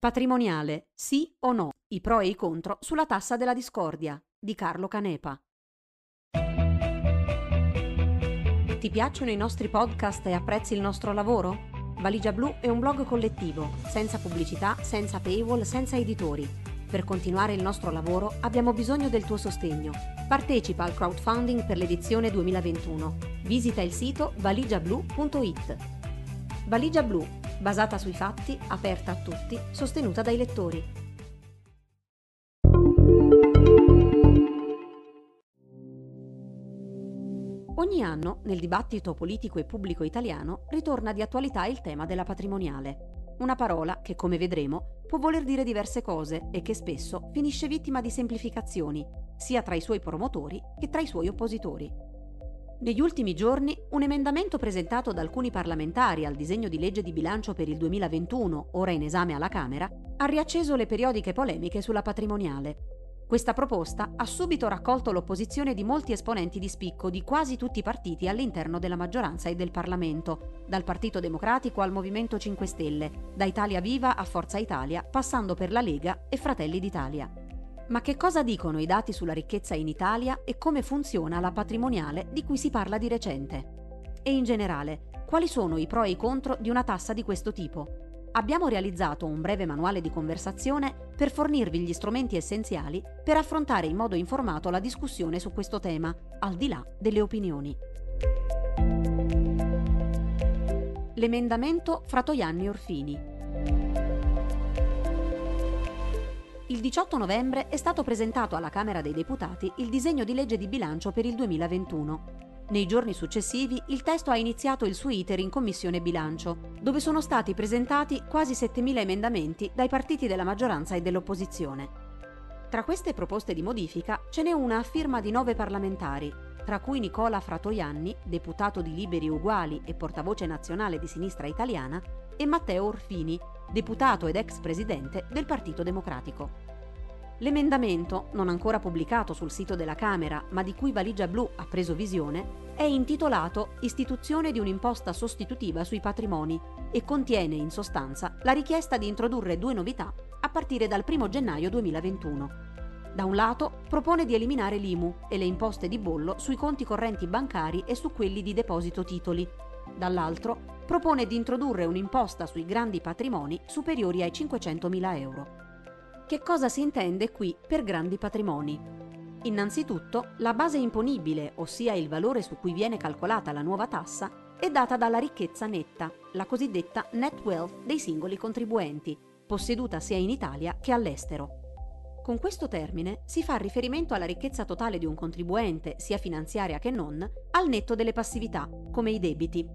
Patrimoniale, sì o no? I pro e i contro sulla tassa della discordia di Carlo Canepa. Ti piacciono i nostri podcast e apprezzi il nostro lavoro? Valigia Blu è un blog collettivo, senza pubblicità, senza paywall, senza editori. Per continuare il nostro lavoro abbiamo bisogno del tuo sostegno. Partecipa al crowdfunding per l'edizione 2021. Visita il sito valigiablu.it. Valigia Blu basata sui fatti, aperta a tutti, sostenuta dai lettori. Ogni anno, nel dibattito politico e pubblico italiano, ritorna di attualità il tema della patrimoniale. Una parola che, come vedremo, può voler dire diverse cose e che spesso finisce vittima di semplificazioni, sia tra i suoi promotori che tra i suoi oppositori. Negli ultimi giorni un emendamento presentato da alcuni parlamentari al disegno di legge di bilancio per il 2021, ora in esame alla Camera, ha riacceso le periodiche polemiche sulla patrimoniale. Questa proposta ha subito raccolto l'opposizione di molti esponenti di spicco di quasi tutti i partiti all'interno della maggioranza e del Parlamento, dal Partito Democratico al Movimento 5 Stelle, da Italia Viva a Forza Italia, passando per la Lega e Fratelli d'Italia. Ma che cosa dicono i dati sulla ricchezza in Italia e come funziona la patrimoniale di cui si parla di recente? E in generale, quali sono i pro e i contro di una tassa di questo tipo? Abbiamo realizzato un breve manuale di conversazione per fornirvi gli strumenti essenziali per affrontare in modo informato la discussione su questo tema, al di là delle opinioni. L'emendamento Fratoianni Orfini Il 18 novembre è stato presentato alla Camera dei Deputati il disegno di legge di bilancio per il 2021. Nei giorni successivi il testo ha iniziato il suo iter in Commissione Bilancio, dove sono stati presentati quasi 7.000 emendamenti dai partiti della maggioranza e dell'opposizione. Tra queste proposte di modifica ce n'è una a firma di nove parlamentari, tra cui Nicola Fratoianni, deputato di Liberi Uguali e portavoce nazionale di Sinistra Italiana, e Matteo Orfini, deputato ed ex presidente del Partito Democratico. L'emendamento, non ancora pubblicato sul sito della Camera, ma di cui Valigia Blu ha preso visione, è intitolato Istituzione di un'imposta sostitutiva sui patrimoni e contiene in sostanza la richiesta di introdurre due novità a partire dal 1 gennaio 2021. Da un lato propone di eliminare l'IMU e le imposte di bollo sui conti correnti bancari e su quelli di deposito titoli. Dall'altro propone di introdurre un'imposta sui grandi patrimoni superiori ai 500.000 euro. Che cosa si intende qui per grandi patrimoni? Innanzitutto, la base imponibile, ossia il valore su cui viene calcolata la nuova tassa, è data dalla ricchezza netta, la cosiddetta net wealth dei singoli contribuenti, posseduta sia in Italia che all'estero. Con questo termine si fa riferimento alla ricchezza totale di un contribuente, sia finanziaria che non, al netto delle passività, come i debiti,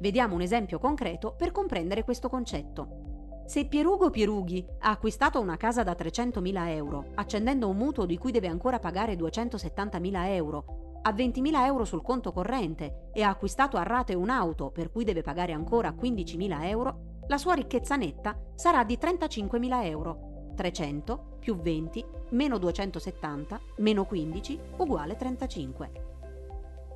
Vediamo un esempio concreto per comprendere questo concetto. Se Pierugo Pierughi ha acquistato una casa da 300.000 euro, accendendo un mutuo di cui deve ancora pagare 270.000 euro, ha 20.000 euro sul conto corrente e ha acquistato a rate un'auto per cui deve pagare ancora 15.000 euro, la sua ricchezza netta sarà di 35.000 euro. 300 più 20 meno 270 meno 15 uguale 35.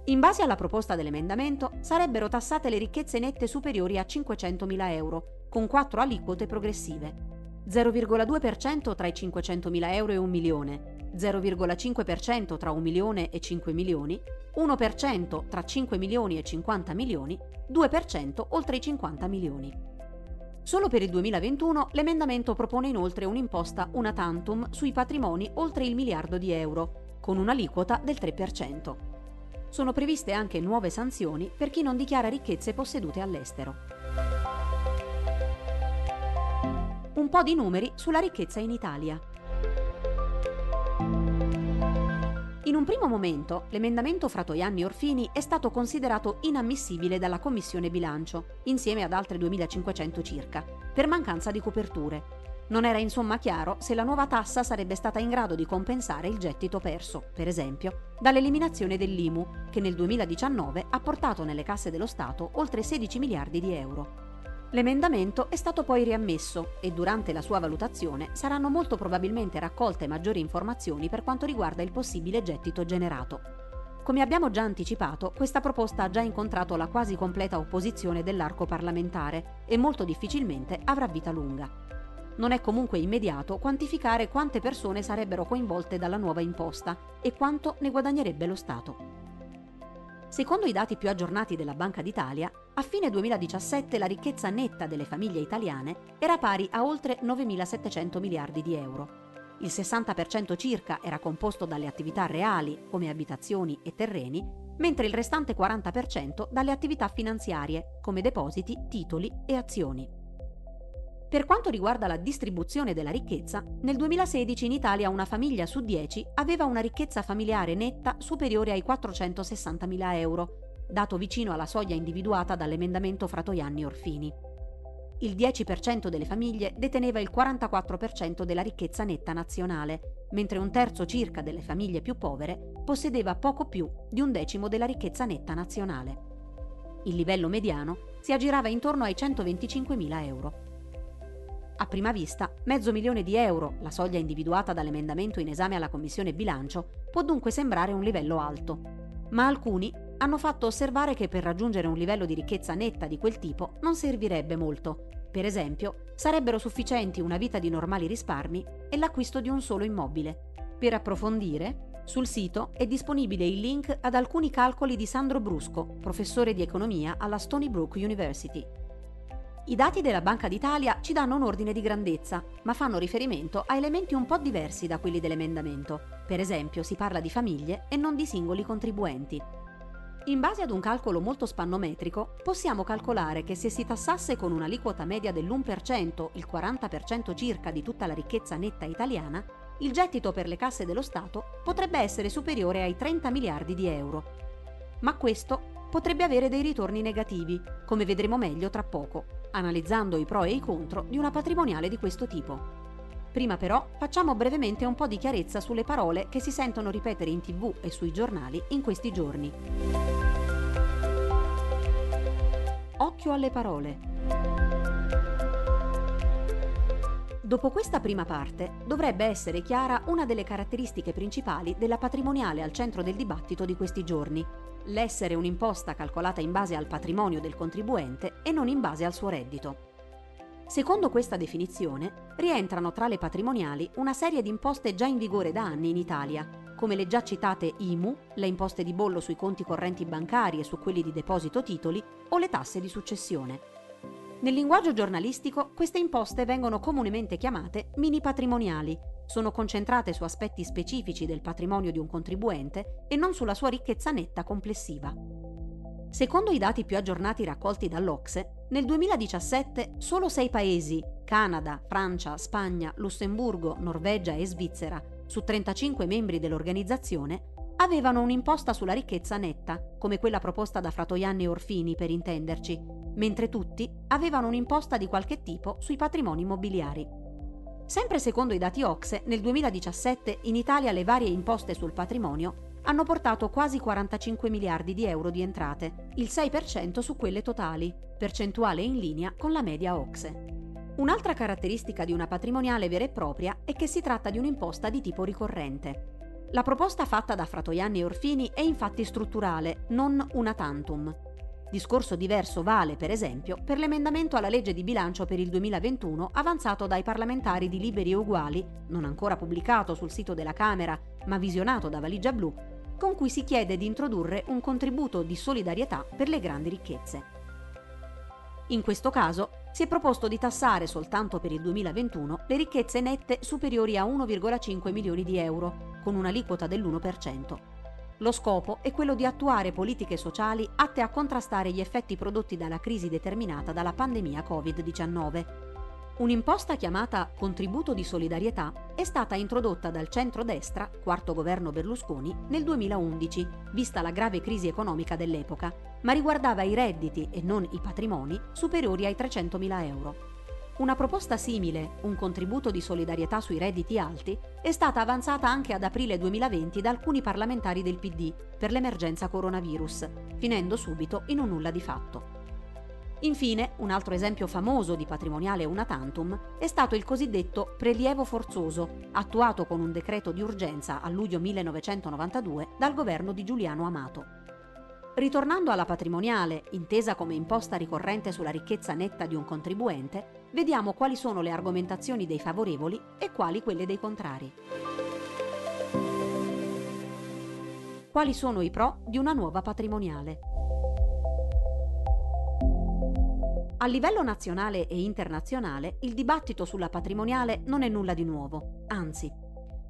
In base alla proposta dell'emendamento sarebbero tassate le ricchezze nette superiori a 500.000 euro, con quattro aliquote progressive. 0,2% tra i 500.000 euro e un milione, 0,5% tra un milione e 5 milioni, 1% tra 5 milioni e 50 milioni, 2% oltre i 50 milioni. Solo per il 2021 l'emendamento propone inoltre un'imposta una tantum sui patrimoni oltre il miliardo di euro, con un'aliquota del 3% sono previste anche nuove sanzioni per chi non dichiara ricchezze possedute all'estero. Un po' di numeri sulla ricchezza in Italia. In un primo momento, l'emendamento Fratoianni Orfini è stato considerato inammissibile dalla Commissione Bilancio, insieme ad altre 2500 circa, per mancanza di coperture, non era insomma chiaro se la nuova tassa sarebbe stata in grado di compensare il gettito perso, per esempio, dall'eliminazione dell'IMU, che nel 2019 ha portato nelle casse dello Stato oltre 16 miliardi di euro. L'emendamento è stato poi riammesso e durante la sua valutazione saranno molto probabilmente raccolte maggiori informazioni per quanto riguarda il possibile gettito generato. Come abbiamo già anticipato, questa proposta ha già incontrato la quasi completa opposizione dell'arco parlamentare e molto difficilmente avrà vita lunga. Non è comunque immediato quantificare quante persone sarebbero coinvolte dalla nuova imposta e quanto ne guadagnerebbe lo Stato. Secondo i dati più aggiornati della Banca d'Italia, a fine 2017 la ricchezza netta delle famiglie italiane era pari a oltre 9.700 miliardi di euro. Il 60% circa era composto dalle attività reali, come abitazioni e terreni, mentre il restante 40% dalle attività finanziarie, come depositi, titoli e azioni. Per quanto riguarda la distribuzione della ricchezza, nel 2016 in Italia una famiglia su 10 aveva una ricchezza familiare netta superiore ai 460.000 euro, dato vicino alla soglia individuata dall'emendamento Fratoianni-Orfini. Il 10% delle famiglie deteneva il 44% della ricchezza netta nazionale, mentre un terzo circa delle famiglie più povere possedeva poco più di un decimo della ricchezza netta nazionale. Il livello mediano si aggirava intorno ai 125.000 euro. A prima vista, mezzo milione di euro, la soglia individuata dall'emendamento in esame alla Commissione bilancio, può dunque sembrare un livello alto. Ma alcuni hanno fatto osservare che per raggiungere un livello di ricchezza netta di quel tipo non servirebbe molto. Per esempio, sarebbero sufficienti una vita di normali risparmi e l'acquisto di un solo immobile. Per approfondire, sul sito è disponibile il link ad alcuni calcoli di Sandro Brusco, professore di economia alla Stony Brook University. I dati della Banca d'Italia ci danno un ordine di grandezza, ma fanno riferimento a elementi un po' diversi da quelli dell'emendamento. Per esempio, si parla di famiglie e non di singoli contribuenti. In base ad un calcolo molto spannometrico, possiamo calcolare che se si tassasse con un'aliquota media dell'1%, il 40% circa di tutta la ricchezza netta italiana, il gettito per le casse dello Stato potrebbe essere superiore ai 30 miliardi di euro. Ma questo potrebbe avere dei ritorni negativi, come vedremo meglio tra poco analizzando i pro e i contro di una patrimoniale di questo tipo. Prima però facciamo brevemente un po' di chiarezza sulle parole che si sentono ripetere in tv e sui giornali in questi giorni. Occhio alle parole. Dopo questa prima parte dovrebbe essere chiara una delle caratteristiche principali della patrimoniale al centro del dibattito di questi giorni, l'essere un'imposta calcolata in base al patrimonio del contribuente e non in base al suo reddito. Secondo questa definizione, rientrano tra le patrimoniali una serie di imposte già in vigore da anni in Italia, come le già citate IMU, le imposte di bollo sui conti correnti bancari e su quelli di deposito titoli, o le tasse di successione. Nel linguaggio giornalistico queste imposte vengono comunemente chiamate mini patrimoniali, sono concentrate su aspetti specifici del patrimonio di un contribuente e non sulla sua ricchezza netta complessiva. Secondo i dati più aggiornati raccolti dall'Ocse, nel 2017 solo sei paesi, Canada, Francia, Spagna, Lussemburgo, Norvegia e Svizzera, su 35 membri dell'organizzazione, avevano un'imposta sulla ricchezza netta, come quella proposta da Fratoianni e Orfini per intenderci, mentre tutti avevano un'imposta di qualche tipo sui patrimoni immobiliari. Sempre secondo i dati Ocse, nel 2017 in Italia le varie imposte sul patrimonio hanno portato quasi 45 miliardi di euro di entrate, il 6% su quelle totali, percentuale in linea con la media Ocse. Un'altra caratteristica di una patrimoniale vera e propria è che si tratta di un'imposta di tipo ricorrente. La proposta fatta da Fratoianni e Orfini è infatti strutturale, non una tantum. Discorso diverso vale, per esempio, per l'emendamento alla legge di bilancio per il 2021 avanzato dai parlamentari di Liberi e Uguali, non ancora pubblicato sul sito della Camera, ma visionato da Valigia Blu, con cui si chiede di introdurre un contributo di solidarietà per le grandi ricchezze. In questo caso si è proposto di tassare soltanto per il 2021 le ricchezze nette superiori a 1,5 milioni di euro, con un'aliquota dell'1%. Lo scopo è quello di attuare politiche sociali atte a contrastare gli effetti prodotti dalla crisi determinata dalla pandemia Covid-19. Un'imposta chiamata contributo di solidarietà è stata introdotta dal centro-destra, quarto governo Berlusconi, nel 2011, vista la grave crisi economica dell'epoca, ma riguardava i redditi e non i patrimoni superiori ai 300.000 euro. Una proposta simile, un contributo di solidarietà sui redditi alti, è stata avanzata anche ad aprile 2020 da alcuni parlamentari del PD per l'emergenza coronavirus, finendo subito in un nulla di fatto. Infine, un altro esempio famoso di patrimoniale una tantum è stato il cosiddetto prelievo forzoso, attuato con un decreto di urgenza a luglio 1992 dal governo di Giuliano Amato. Ritornando alla patrimoniale, intesa come imposta ricorrente sulla ricchezza netta di un contribuente, vediamo quali sono le argomentazioni dei favorevoli e quali quelle dei contrari. Quali sono i pro di una nuova patrimoniale? A livello nazionale e internazionale il dibattito sulla patrimoniale non è nulla di nuovo, anzi.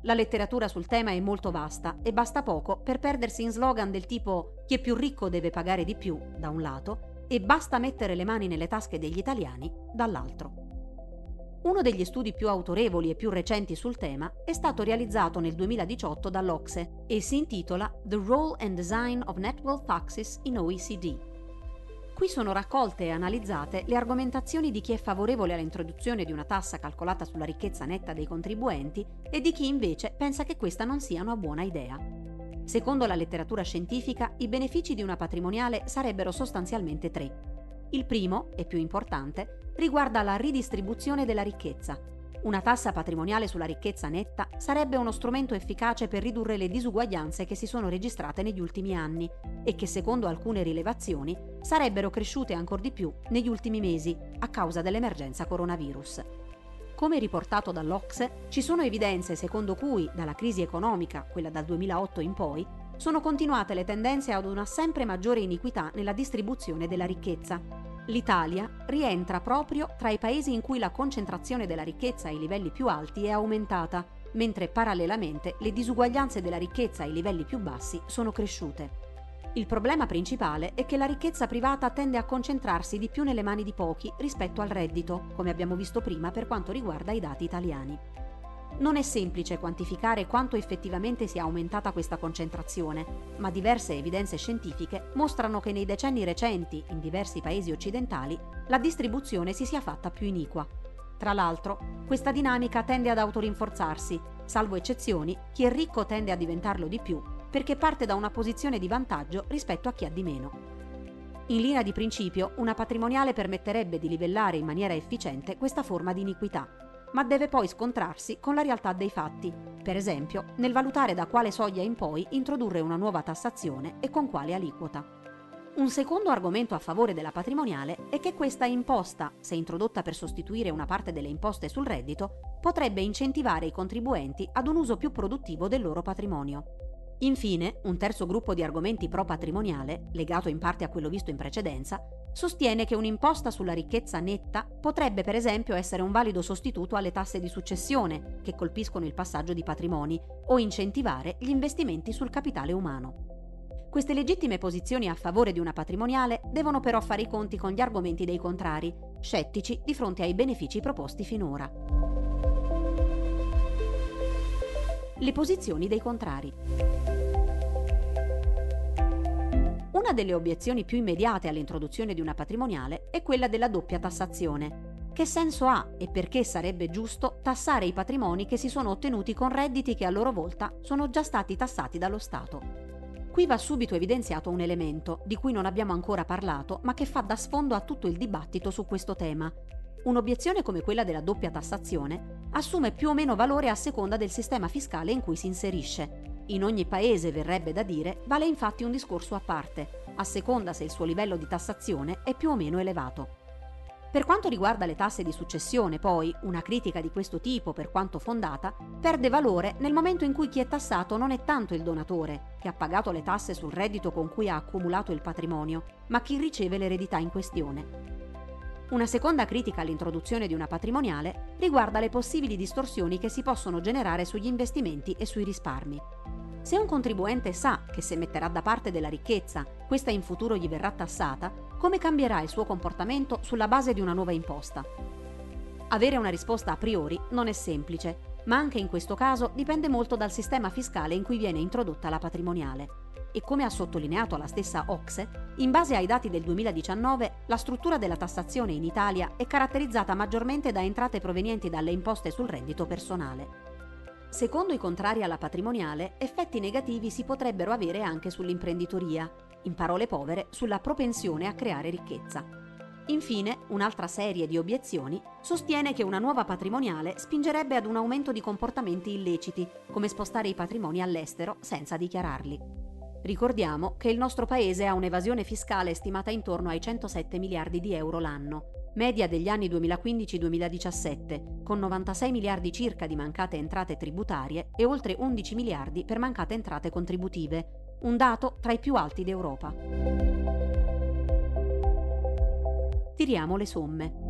La letteratura sul tema è molto vasta e basta poco per perdersi in slogan del tipo chi è più ricco deve pagare di più, da un lato, e basta mettere le mani nelle tasche degli italiani, dall'altro. Uno degli studi più autorevoli e più recenti sul tema è stato realizzato nel 2018 dall'Ocse e si intitola The Role and Design of Net Wealth Taxes in OECD Qui sono raccolte e analizzate le argomentazioni di chi è favorevole all'introduzione di una tassa calcolata sulla ricchezza netta dei contribuenti e di chi invece pensa che questa non sia una buona idea. Secondo la letteratura scientifica, i benefici di una patrimoniale sarebbero sostanzialmente tre. Il primo, e più importante, riguarda la ridistribuzione della ricchezza, una tassa patrimoniale sulla ricchezza netta sarebbe uno strumento efficace per ridurre le disuguaglianze che si sono registrate negli ultimi anni e che, secondo alcune rilevazioni, sarebbero cresciute ancora di più negli ultimi mesi a causa dell'emergenza coronavirus. Come riportato dall'Ocse, ci sono evidenze secondo cui, dalla crisi economica, quella dal 2008 in poi, sono continuate le tendenze ad una sempre maggiore iniquità nella distribuzione della ricchezza, L'Italia rientra proprio tra i paesi in cui la concentrazione della ricchezza ai livelli più alti è aumentata, mentre parallelamente le disuguaglianze della ricchezza ai livelli più bassi sono cresciute. Il problema principale è che la ricchezza privata tende a concentrarsi di più nelle mani di pochi rispetto al reddito, come abbiamo visto prima per quanto riguarda i dati italiani. Non è semplice quantificare quanto effettivamente sia aumentata questa concentrazione, ma diverse evidenze scientifiche mostrano che nei decenni recenti, in diversi paesi occidentali, la distribuzione si sia fatta più iniqua. Tra l'altro, questa dinamica tende ad autorinforzarsi, salvo eccezioni, chi è ricco tende a diventarlo di più, perché parte da una posizione di vantaggio rispetto a chi ha di meno. In linea di principio, una patrimoniale permetterebbe di livellare in maniera efficiente questa forma di iniquità, ma deve poi scontrarsi con la realtà dei fatti, per esempio nel valutare da quale soglia in poi introdurre una nuova tassazione e con quale aliquota. Un secondo argomento a favore della patrimoniale è che questa imposta, se introdotta per sostituire una parte delle imposte sul reddito, potrebbe incentivare i contribuenti ad un uso più produttivo del loro patrimonio. Infine, un terzo gruppo di argomenti pro patrimoniale, legato in parte a quello visto in precedenza, sostiene che un'imposta sulla ricchezza netta potrebbe per esempio essere un valido sostituto alle tasse di successione, che colpiscono il passaggio di patrimoni, o incentivare gli investimenti sul capitale umano. Queste legittime posizioni a favore di una patrimoniale devono però fare i conti con gli argomenti dei contrari, scettici di fronte ai benefici proposti finora. Le posizioni dei contrari. Una delle obiezioni più immediate all'introduzione di una patrimoniale è quella della doppia tassazione. Che senso ha e perché sarebbe giusto tassare i patrimoni che si sono ottenuti con redditi che a loro volta sono già stati tassati dallo Stato? Qui va subito evidenziato un elemento di cui non abbiamo ancora parlato, ma che fa da sfondo a tutto il dibattito su questo tema. Un'obiezione come quella della doppia tassazione assume più o meno valore a seconda del sistema fiscale in cui si inserisce. In ogni paese, verrebbe da dire, vale infatti un discorso a parte, a seconda se il suo livello di tassazione è più o meno elevato. Per quanto riguarda le tasse di successione, poi, una critica di questo tipo, per quanto fondata, perde valore nel momento in cui chi è tassato non è tanto il donatore, che ha pagato le tasse sul reddito con cui ha accumulato il patrimonio, ma chi riceve l'eredità in questione. Una seconda critica all'introduzione di una patrimoniale riguarda le possibili distorsioni che si possono generare sugli investimenti e sui risparmi. Se un contribuente sa che se metterà da parte della ricchezza, questa in futuro gli verrà tassata, come cambierà il suo comportamento sulla base di una nuova imposta? Avere una risposta a priori non è semplice, ma anche in questo caso dipende molto dal sistema fiscale in cui viene introdotta la patrimoniale. E come ha sottolineato la stessa Ocse, in base ai dati del 2019, la struttura della tassazione in Italia è caratterizzata maggiormente da entrate provenienti dalle imposte sul reddito personale. Secondo i contrari alla patrimoniale, effetti negativi si potrebbero avere anche sull'imprenditoria, in parole povere sulla propensione a creare ricchezza. Infine, un'altra serie di obiezioni sostiene che una nuova patrimoniale spingerebbe ad un aumento di comportamenti illeciti, come spostare i patrimoni all'estero senza dichiararli. Ricordiamo che il nostro paese ha un'evasione fiscale stimata intorno ai 107 miliardi di euro l'anno, media degli anni 2015-2017, con 96 miliardi circa di mancate entrate tributarie e oltre 11 miliardi per mancate entrate contributive, un dato tra i più alti d'Europa. Tiriamo le somme.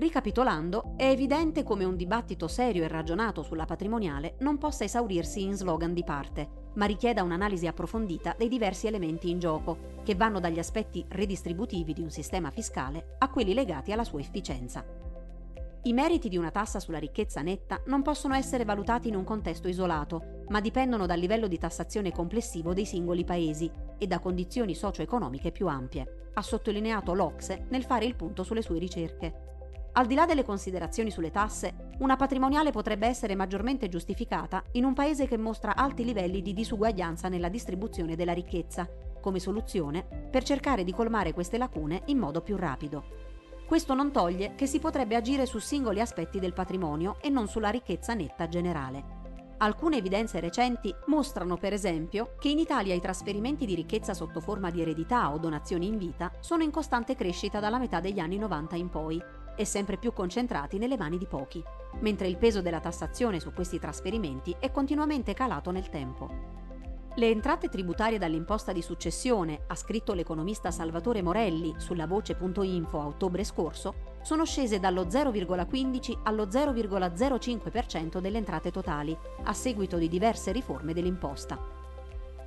Ricapitolando, è evidente come un dibattito serio e ragionato sulla patrimoniale non possa esaurirsi in slogan di parte, ma richieda un'analisi approfondita dei diversi elementi in gioco, che vanno dagli aspetti redistributivi di un sistema fiscale a quelli legati alla sua efficienza. I meriti di una tassa sulla ricchezza netta non possono essere valutati in un contesto isolato, ma dipendono dal livello di tassazione complessivo dei singoli paesi e da condizioni socio-economiche più ampie, ha sottolineato l'Ocse nel fare il punto sulle sue ricerche. Al di là delle considerazioni sulle tasse, una patrimoniale potrebbe essere maggiormente giustificata in un paese che mostra alti livelli di disuguaglianza nella distribuzione della ricchezza, come soluzione per cercare di colmare queste lacune in modo più rapido. Questo non toglie che si potrebbe agire su singoli aspetti del patrimonio e non sulla ricchezza netta generale. Alcune evidenze recenti mostrano, per esempio, che in Italia i trasferimenti di ricchezza sotto forma di eredità o donazioni in vita sono in costante crescita dalla metà degli anni 90 in poi e sempre più concentrati nelle mani di pochi, mentre il peso della tassazione su questi trasferimenti è continuamente calato nel tempo. Le entrate tributarie dall'imposta di successione, ha scritto l'economista Salvatore Morelli sulla voce.info a ottobre scorso, sono scese dallo 0,15 allo 0,05% delle entrate totali, a seguito di diverse riforme dell'imposta.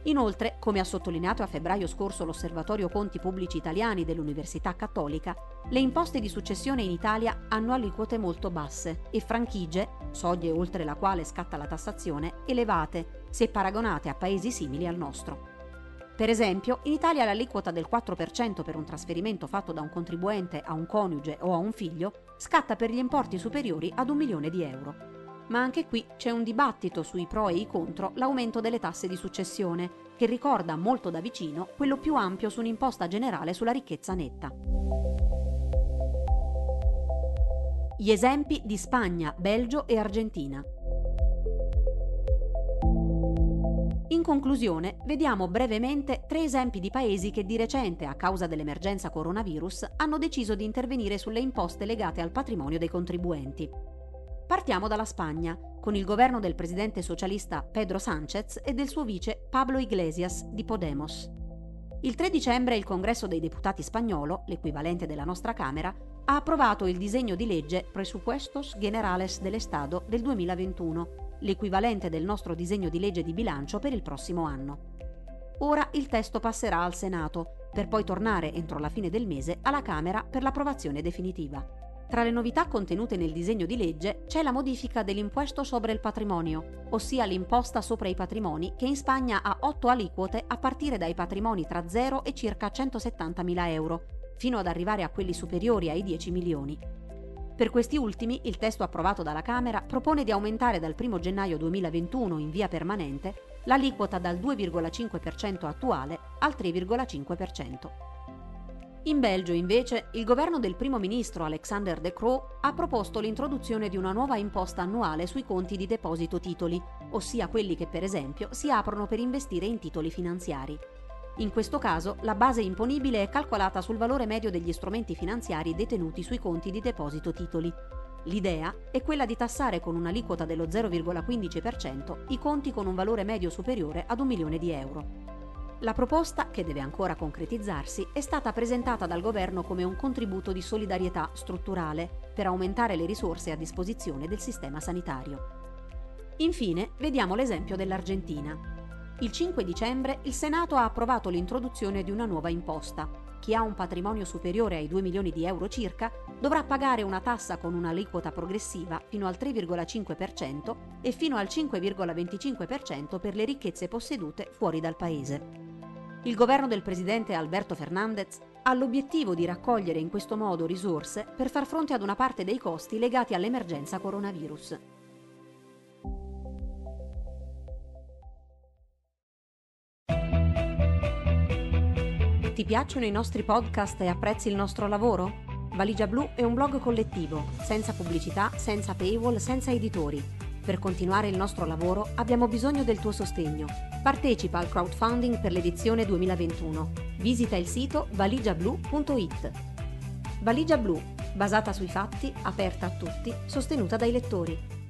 Inoltre, come ha sottolineato a febbraio scorso l'Osservatorio Conti Pubblici Italiani dell'Università Cattolica, le imposte di successione in Italia hanno aliquote molto basse e franchigie, soglie oltre la quale scatta la tassazione, elevate se paragonate a paesi simili al nostro. Per esempio, in Italia l'aliquota del 4% per un trasferimento fatto da un contribuente a un coniuge o a un figlio scatta per gli importi superiori ad un milione di euro ma anche qui c'è un dibattito sui pro e i contro l'aumento delle tasse di successione, che ricorda molto da vicino quello più ampio su un'imposta generale sulla ricchezza netta. Gli esempi di Spagna, Belgio e Argentina. In conclusione, vediamo brevemente tre esempi di paesi che di recente, a causa dell'emergenza coronavirus, hanno deciso di intervenire sulle imposte legate al patrimonio dei contribuenti. Partiamo dalla Spagna, con il governo del presidente socialista Pedro Sánchez e del suo vice Pablo Iglesias di Podemos. Il 3 dicembre il Congresso dei Deputati spagnolo, l'equivalente della nostra Camera, ha approvato il disegno di legge Presupuestos Generales del Estado del 2021, l'equivalente del nostro disegno di legge di bilancio per il prossimo anno. Ora il testo passerà al Senato, per poi tornare entro la fine del mese alla Camera per l'approvazione definitiva. Tra le novità contenute nel disegno di legge c'è la modifica dell'impuesto sobre il patrimonio, ossia l'imposta sopra i patrimoni che in Spagna ha 8 aliquote a partire dai patrimoni tra 0 e circa 170.000 euro, fino ad arrivare a quelli superiori ai 10 milioni. Per questi ultimi, il testo approvato dalla Camera propone di aumentare dal 1 gennaio 2021 in via permanente l'aliquota dal 2,5% attuale al 3,5%. In Belgio, invece, il governo del primo ministro Alexander De Croo ha proposto l'introduzione di una nuova imposta annuale sui conti di deposito titoli, ossia quelli che per esempio si aprono per investire in titoli finanziari. In questo caso la base imponibile è calcolata sul valore medio degli strumenti finanziari detenuti sui conti di deposito titoli. L'idea è quella di tassare con un'aliquota dello 0,15% i conti con un valore medio superiore ad un milione di euro. La proposta, che deve ancora concretizzarsi, è stata presentata dal governo come un contributo di solidarietà strutturale per aumentare le risorse a disposizione del sistema sanitario. Infine, vediamo l'esempio dell'Argentina. Il 5 dicembre il Senato ha approvato l'introduzione di una nuova imposta. Chi ha un patrimonio superiore ai 2 milioni di euro circa dovrà pagare una tassa con un'aliquota progressiva fino al 3,5% e fino al 5,25% per le ricchezze possedute fuori dal paese. Il governo del presidente Alberto Fernandez ha l'obiettivo di raccogliere in questo modo risorse per far fronte ad una parte dei costi legati all'emergenza coronavirus. Ti piacciono i nostri podcast e apprezzi il nostro lavoro? Valigia Blu è un blog collettivo, senza pubblicità, senza paywall, senza editori Per continuare il nostro lavoro abbiamo bisogno del tuo sostegno. Partecipa al crowdfunding per l'edizione 2021. Visita il sito valigiablu.it. Valigia Blu, basata sui fatti, aperta a tutti, sostenuta dai lettori.